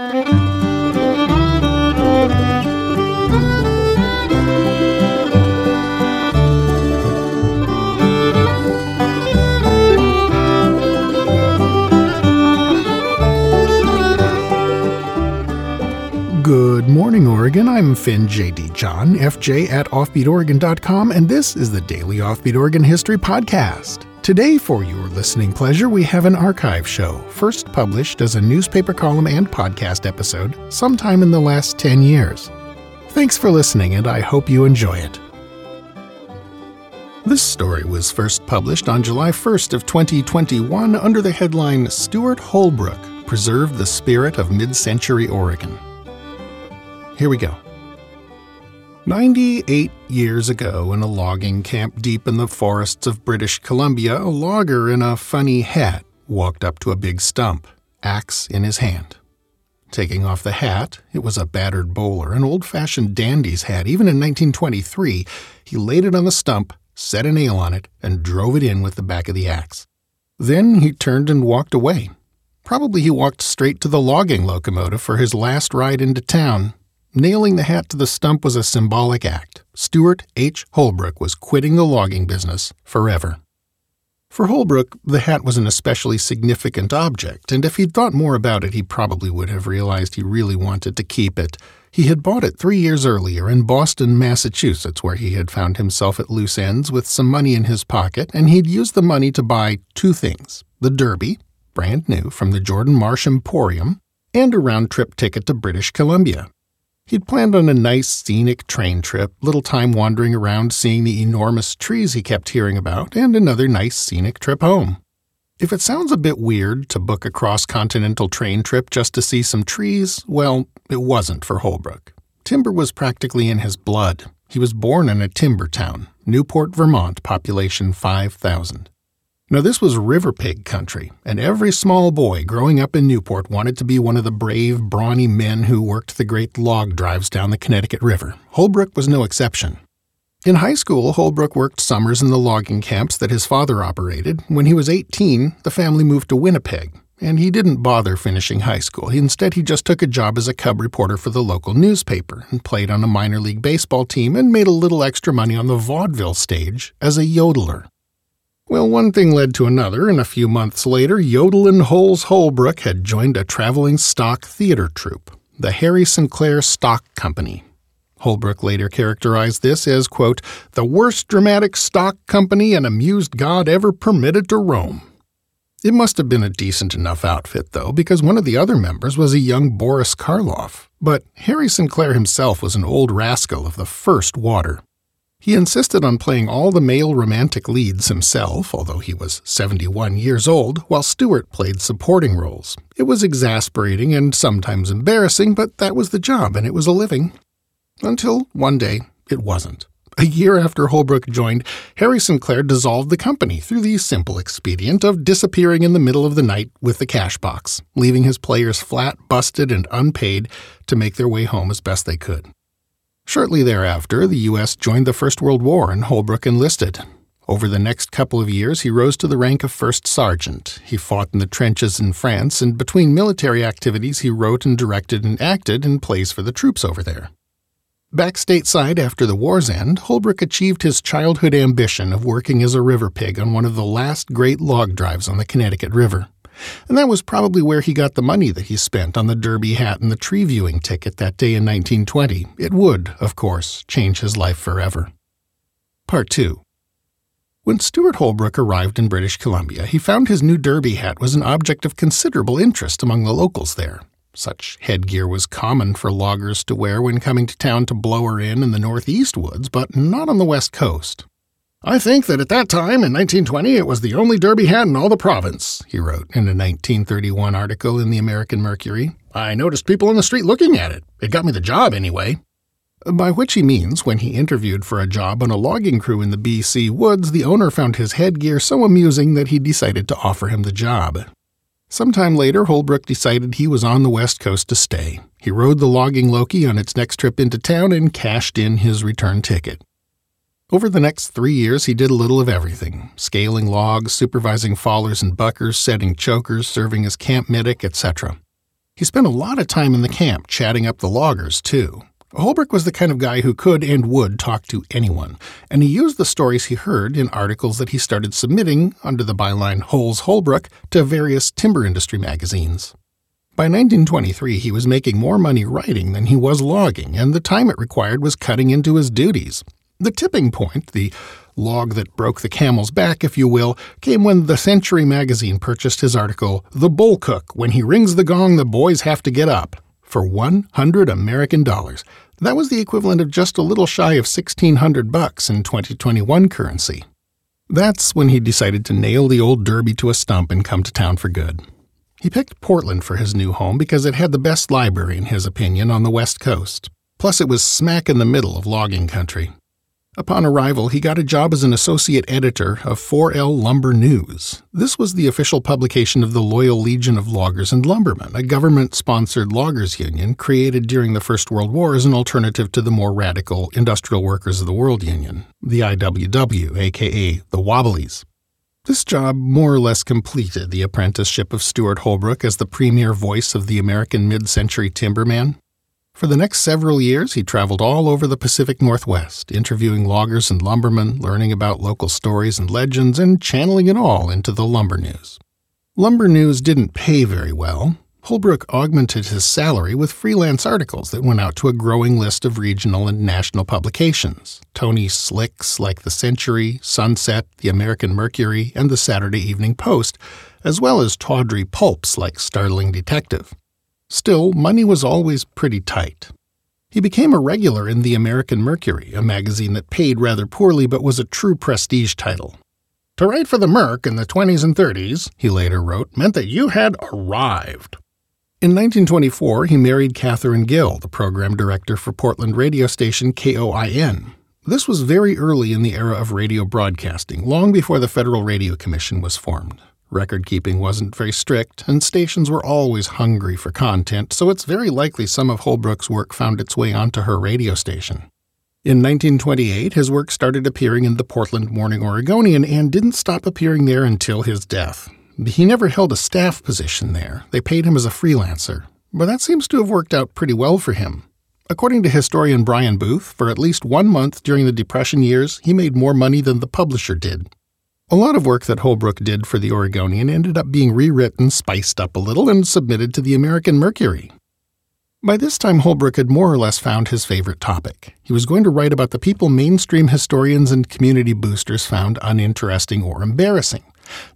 Good I'm Finn J.D. John, FJ at OffbeatOregon.com, and this is the Daily Offbeat Oregon History Podcast. Today, for your listening pleasure, we have an archive show, first published as a newspaper column and podcast episode sometime in the last 10 years. Thanks for listening, and I hope you enjoy it. This story was first published on July 1st of 2021 under the headline Stewart Holbrook Preserved the Spirit of Mid-Century Oregon. Here we go. 98 years ago, in a logging camp deep in the forests of British Columbia, a logger in a funny hat walked up to a big stump, axe in his hand. Taking off the hat, it was a battered bowler, an old fashioned dandy's hat. Even in 1923, he laid it on the stump, set a nail on it, and drove it in with the back of the axe. Then he turned and walked away. Probably he walked straight to the logging locomotive for his last ride into town, Nailing the hat to the stump was a symbolic act. Stewart H. Holbrook was quitting the logging business forever. For Holbrook, the hat was an especially significant object, and if he'd thought more about it, he probably would have realized he really wanted to keep it. He had bought it three years earlier in Boston, Massachusetts, where he had found himself at loose ends with some money in his pocket, and he'd used the money to buy two things the Derby, brand new from the Jordan Marsh Emporium, and a round trip ticket to British Columbia. He'd planned on a nice scenic train trip, little time wandering around seeing the enormous trees he kept hearing about, and another nice scenic trip home. If it sounds a bit weird to book a cross continental train trip just to see some trees, well, it wasn't for Holbrook. Timber was practically in his blood. He was born in a timber town, Newport, Vermont, population 5,000. Now, this was river pig country, and every small boy growing up in Newport wanted to be one of the brave, brawny men who worked the great log drives down the Connecticut River. Holbrook was no exception. In high school, Holbrook worked summers in the logging camps that his father operated. When he was 18, the family moved to Winnipeg, and he didn't bother finishing high school. Instead, he just took a job as a cub reporter for the local newspaper and played on a minor league baseball team and made a little extra money on the vaudeville stage as a yodeler. Well, one thing led to another, and a few months later, Yodelin Holes Holbrook had joined a traveling stock theater troupe, the Harry Sinclair Stock Company. Holbrook later characterized this as, quote, the worst dramatic stock company an amused god ever permitted to roam. It must have been a decent enough outfit, though, because one of the other members was a young Boris Karloff. But Harry Sinclair himself was an old rascal of the first water. He insisted on playing all the male romantic leads himself, although he was 71 years old, while Stewart played supporting roles. It was exasperating and sometimes embarrassing, but that was the job and it was a living. Until one day, it wasn't. A year after Holbrook joined, Harry Sinclair dissolved the company through the simple expedient of disappearing in the middle of the night with the cash box, leaving his players flat, busted, and unpaid to make their way home as best they could. Shortly thereafter, the U.S. joined the First World War and Holbrook enlisted. Over the next couple of years, he rose to the rank of first sergeant. He fought in the trenches in France, and between military activities, he wrote and directed and acted in plays for the troops over there. Back stateside after the war's end, Holbrook achieved his childhood ambition of working as a river pig on one of the last great log drives on the Connecticut River. And that was probably where he got the money that he spent on the derby hat and the tree viewing ticket that day in 1920. It would, of course, change his life forever. Part 2 When Stewart Holbrook arrived in British Columbia, he found his new derby hat was an object of considerable interest among the locals there. Such headgear was common for loggers to wear when coming to town to blower in in the northeast woods, but not on the west coast. I think that at that time, in 1920, it was the only derby hat in all the province, he wrote in a 1931 article in the American Mercury. I noticed people on the street looking at it. It got me the job, anyway. By which he means, when he interviewed for a job on a logging crew in the BC woods, the owner found his headgear so amusing that he decided to offer him the job. Sometime later, Holbrook decided he was on the West Coast to stay. He rode the logging Loki on its next trip into town and cashed in his return ticket. Over the next three years, he did a little of everything scaling logs, supervising fallers and buckers, setting chokers, serving as camp medic, etc. He spent a lot of time in the camp chatting up the loggers, too. Holbrook was the kind of guy who could and would talk to anyone, and he used the stories he heard in articles that he started submitting under the byline Holes Holbrook to various timber industry magazines. By 1923, he was making more money writing than he was logging, and the time it required was cutting into his duties. The tipping point, the log that broke the camel's back, if you will, came when the Century magazine purchased his article, The Bull Cook When He Rings the Gong, the Boys Have to Get Up, for 100 American dollars. That was the equivalent of just a little shy of 1600 bucks in 2021 currency. That's when he decided to nail the old derby to a stump and come to town for good. He picked Portland for his new home because it had the best library, in his opinion, on the West Coast. Plus, it was smack in the middle of logging country. Upon arrival, he got a job as an associate editor of 4L Lumber News. This was the official publication of the Loyal Legion of Loggers and Lumbermen, a government sponsored loggers union created during the First World War as an alternative to the more radical Industrial Workers of the World Union, the IWW, aka the Wobblies. This job more or less completed the apprenticeship of Stewart Holbrook as the premier voice of the American mid century timberman. For the next several years, he traveled all over the Pacific Northwest, interviewing loggers and lumbermen, learning about local stories and legends, and channeling it all into the lumber news. Lumber news didn't pay very well, Holbrook augmented his salary with freelance articles that went out to a growing list of regional and national publications Tony Slicks like The Century, Sunset, The American Mercury, and The Saturday Evening Post, as well as tawdry pulps like Startling Detective. Still, money was always pretty tight. He became a regular in The American Mercury, a magazine that paid rather poorly but was a true prestige title. To write for the Merc in the 20s and 30s, he later wrote, meant that you had arrived. In 1924, he married Catherine Gill, the program director for Portland radio station KOIN. This was very early in the era of radio broadcasting, long before the Federal Radio Commission was formed. Record keeping wasn't very strict, and stations were always hungry for content, so it's very likely some of Holbrook's work found its way onto her radio station. In 1928, his work started appearing in the Portland Morning Oregonian and didn't stop appearing there until his death. He never held a staff position there. They paid him as a freelancer. But that seems to have worked out pretty well for him. According to historian Brian Booth, for at least one month during the Depression years, he made more money than the publisher did. A lot of work that Holbrook did for the Oregonian ended up being rewritten, spiced up a little, and submitted to the American Mercury. By this time, Holbrook had more or less found his favorite topic. He was going to write about the people mainstream historians and community boosters found uninteresting or embarrassing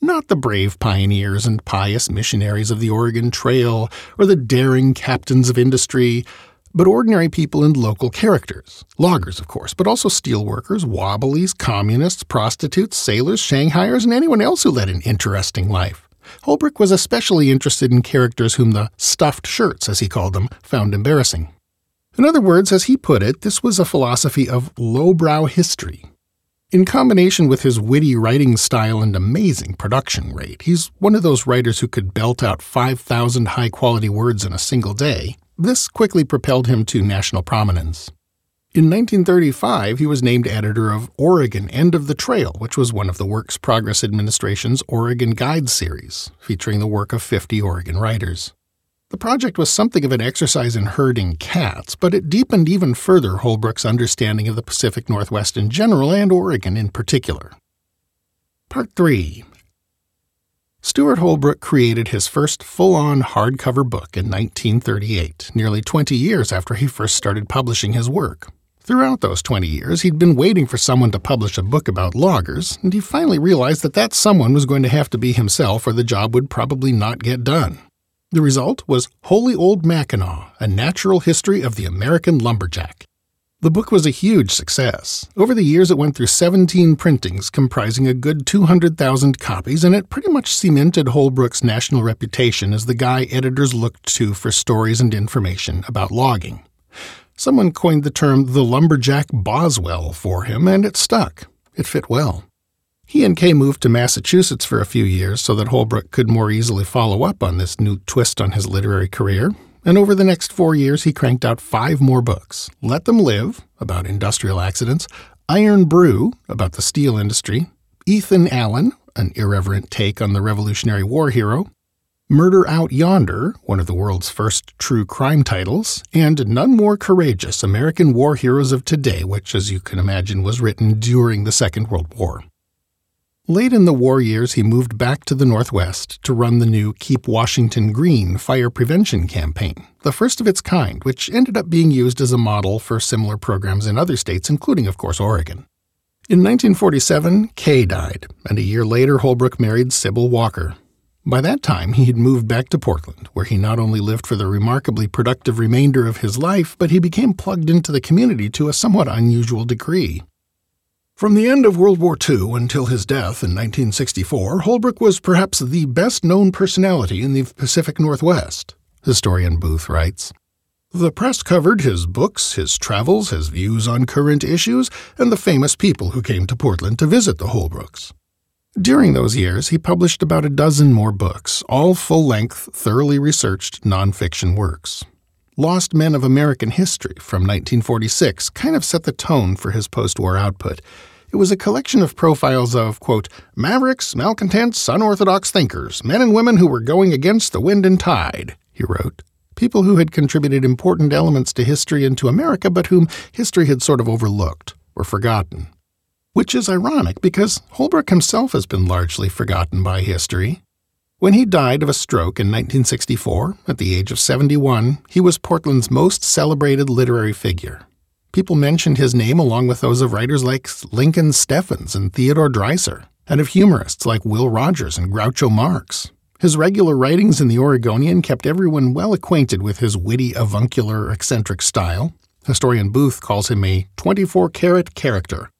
not the brave pioneers and pious missionaries of the Oregon Trail or the daring captains of industry, but ordinary people and local characters. Loggers, of course, but also steelworkers, wobblies, communists, prostitutes, sailors, Shanghaiers, and anyone else who led an interesting life. Holbrook was especially interested in characters whom the stuffed shirts, as he called them, found embarrassing. In other words, as he put it, this was a philosophy of lowbrow history, in combination with his witty writing style and amazing production rate, he's one of those writers who could belt out 5,000 high quality words in a single day. This quickly propelled him to national prominence. In 1935, he was named editor of Oregon End of the Trail, which was one of the Works Progress Administration's Oregon Guide series, featuring the work of 50 Oregon writers. The project was something of an exercise in herding cats, but it deepened even further Holbrook's understanding of the Pacific Northwest in general and Oregon in particular. Part 3 Stewart Holbrook created his first full on hardcover book in 1938, nearly 20 years after he first started publishing his work. Throughout those 20 years, he'd been waiting for someone to publish a book about loggers, and he finally realized that that someone was going to have to be himself or the job would probably not get done. The result was Holy Old Mackinaw, A Natural History of the American Lumberjack. The book was a huge success. Over the years, it went through 17 printings comprising a good 200,000 copies, and it pretty much cemented Holbrook's national reputation as the guy editors looked to for stories and information about logging. Someone coined the term the Lumberjack Boswell for him, and it stuck. It fit well. He and Kay moved to Massachusetts for a few years so that Holbrook could more easily follow up on this new twist on his literary career. And over the next four years, he cranked out five more books Let Them Live, about industrial accidents, Iron Brew, about the steel industry, Ethan Allen, an irreverent take on the Revolutionary War hero, Murder Out Yonder, one of the world's first true crime titles, and None More Courageous American War Heroes of Today, which, as you can imagine, was written during the Second World War. Late in the war years, he moved back to the Northwest to run the new Keep Washington Green fire prevention campaign, the first of its kind, which ended up being used as a model for similar programs in other states, including, of course, Oregon. In 1947, Kay died, and a year later, Holbrook married Sybil Walker, by that time, he had moved back to Portland, where he not only lived for the remarkably productive remainder of his life, but he became plugged into the community to a somewhat unusual degree. From the end of World War II until his death in 1964, Holbrook was perhaps the best known personality in the Pacific Northwest, historian Booth writes. The press covered his books, his travels, his views on current issues, and the famous people who came to Portland to visit the Holbrooks. During those years, he published about a dozen more books, all full length, thoroughly researched nonfiction works. Lost Men of American History from 1946 kind of set the tone for his post war output. It was a collection of profiles of, quote, mavericks, malcontents, unorthodox thinkers, men and women who were going against the wind and tide, he wrote. People who had contributed important elements to history and to America, but whom history had sort of overlooked or forgotten. Which is ironic because Holbrook himself has been largely forgotten by history. When he died of a stroke in 1964, at the age of 71, he was Portland's most celebrated literary figure. People mentioned his name along with those of writers like Lincoln Steffens and Theodore Dreiser, and of humorists like Will Rogers and Groucho Marx. His regular writings in the Oregonian kept everyone well acquainted with his witty, avuncular, eccentric style. Historian Booth calls him a 24 karat character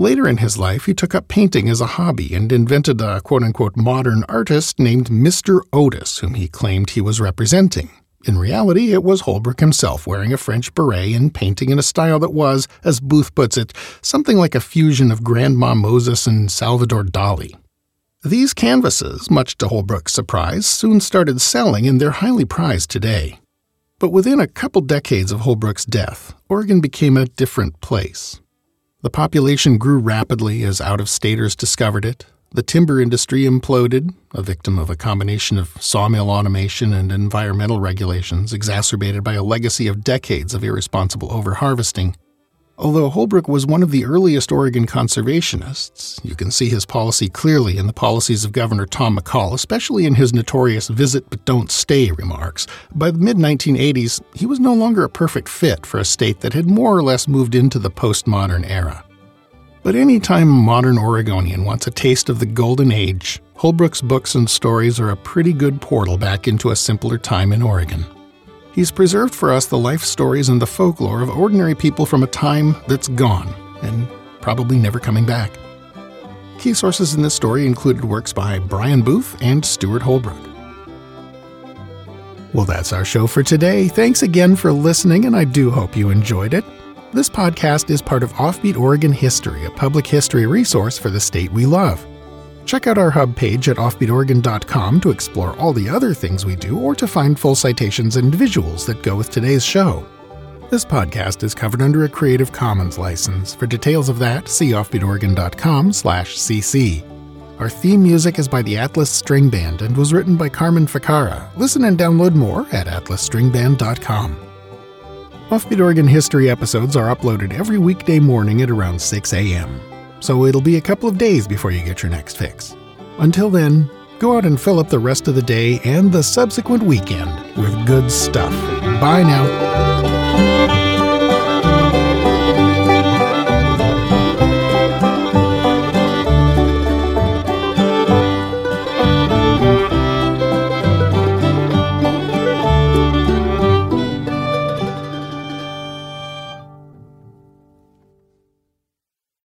Later in his life, he took up painting as a hobby and invented a quote unquote modern artist named Mr. Otis, whom he claimed he was representing. In reality, it was Holbrook himself wearing a French beret and painting in a style that was, as Booth puts it, something like a fusion of Grandma Moses and Salvador Dali. These canvases, much to Holbrook's surprise, soon started selling and they're highly prized today. But within a couple decades of Holbrook's death, Oregon became a different place. The population grew rapidly as out of staters discovered it. The timber industry imploded, a victim of a combination of sawmill automation and environmental regulations exacerbated by a legacy of decades of irresponsible overharvesting. Although Holbrook was one of the earliest Oregon conservationists, you can see his policy clearly in the policies of Governor Tom McCall, especially in his notorious visit but don't stay remarks. By the mid 1980s, he was no longer a perfect fit for a state that had more or less moved into the postmodern era. But anytime a modern Oregonian wants a taste of the golden age, Holbrook's books and stories are a pretty good portal back into a simpler time in Oregon. He's preserved for us the life stories and the folklore of ordinary people from a time that's gone and probably never coming back. Key sources in this story included works by Brian Booth and Stewart Holbrook. Well, that's our show for today. Thanks again for listening, and I do hope you enjoyed it. This podcast is part of Offbeat Oregon History, a public history resource for the state we love. Check out our hub page at offbeatoregon.com to explore all the other things we do or to find full citations and visuals that go with today's show. This podcast is covered under a Creative Commons license. For details of that, see offbeatoregon.com/cc. Our theme music is by the Atlas String Band and was written by Carmen Ficara. Listen and download more at atlasstringband.com. Offbeat Oregon History episodes are uploaded every weekday morning at around 6 a.m so it'll be a couple of days before you get your next fix. Until then, go out and fill up the rest of the day and the subsequent weekend with good stuff. Bye now.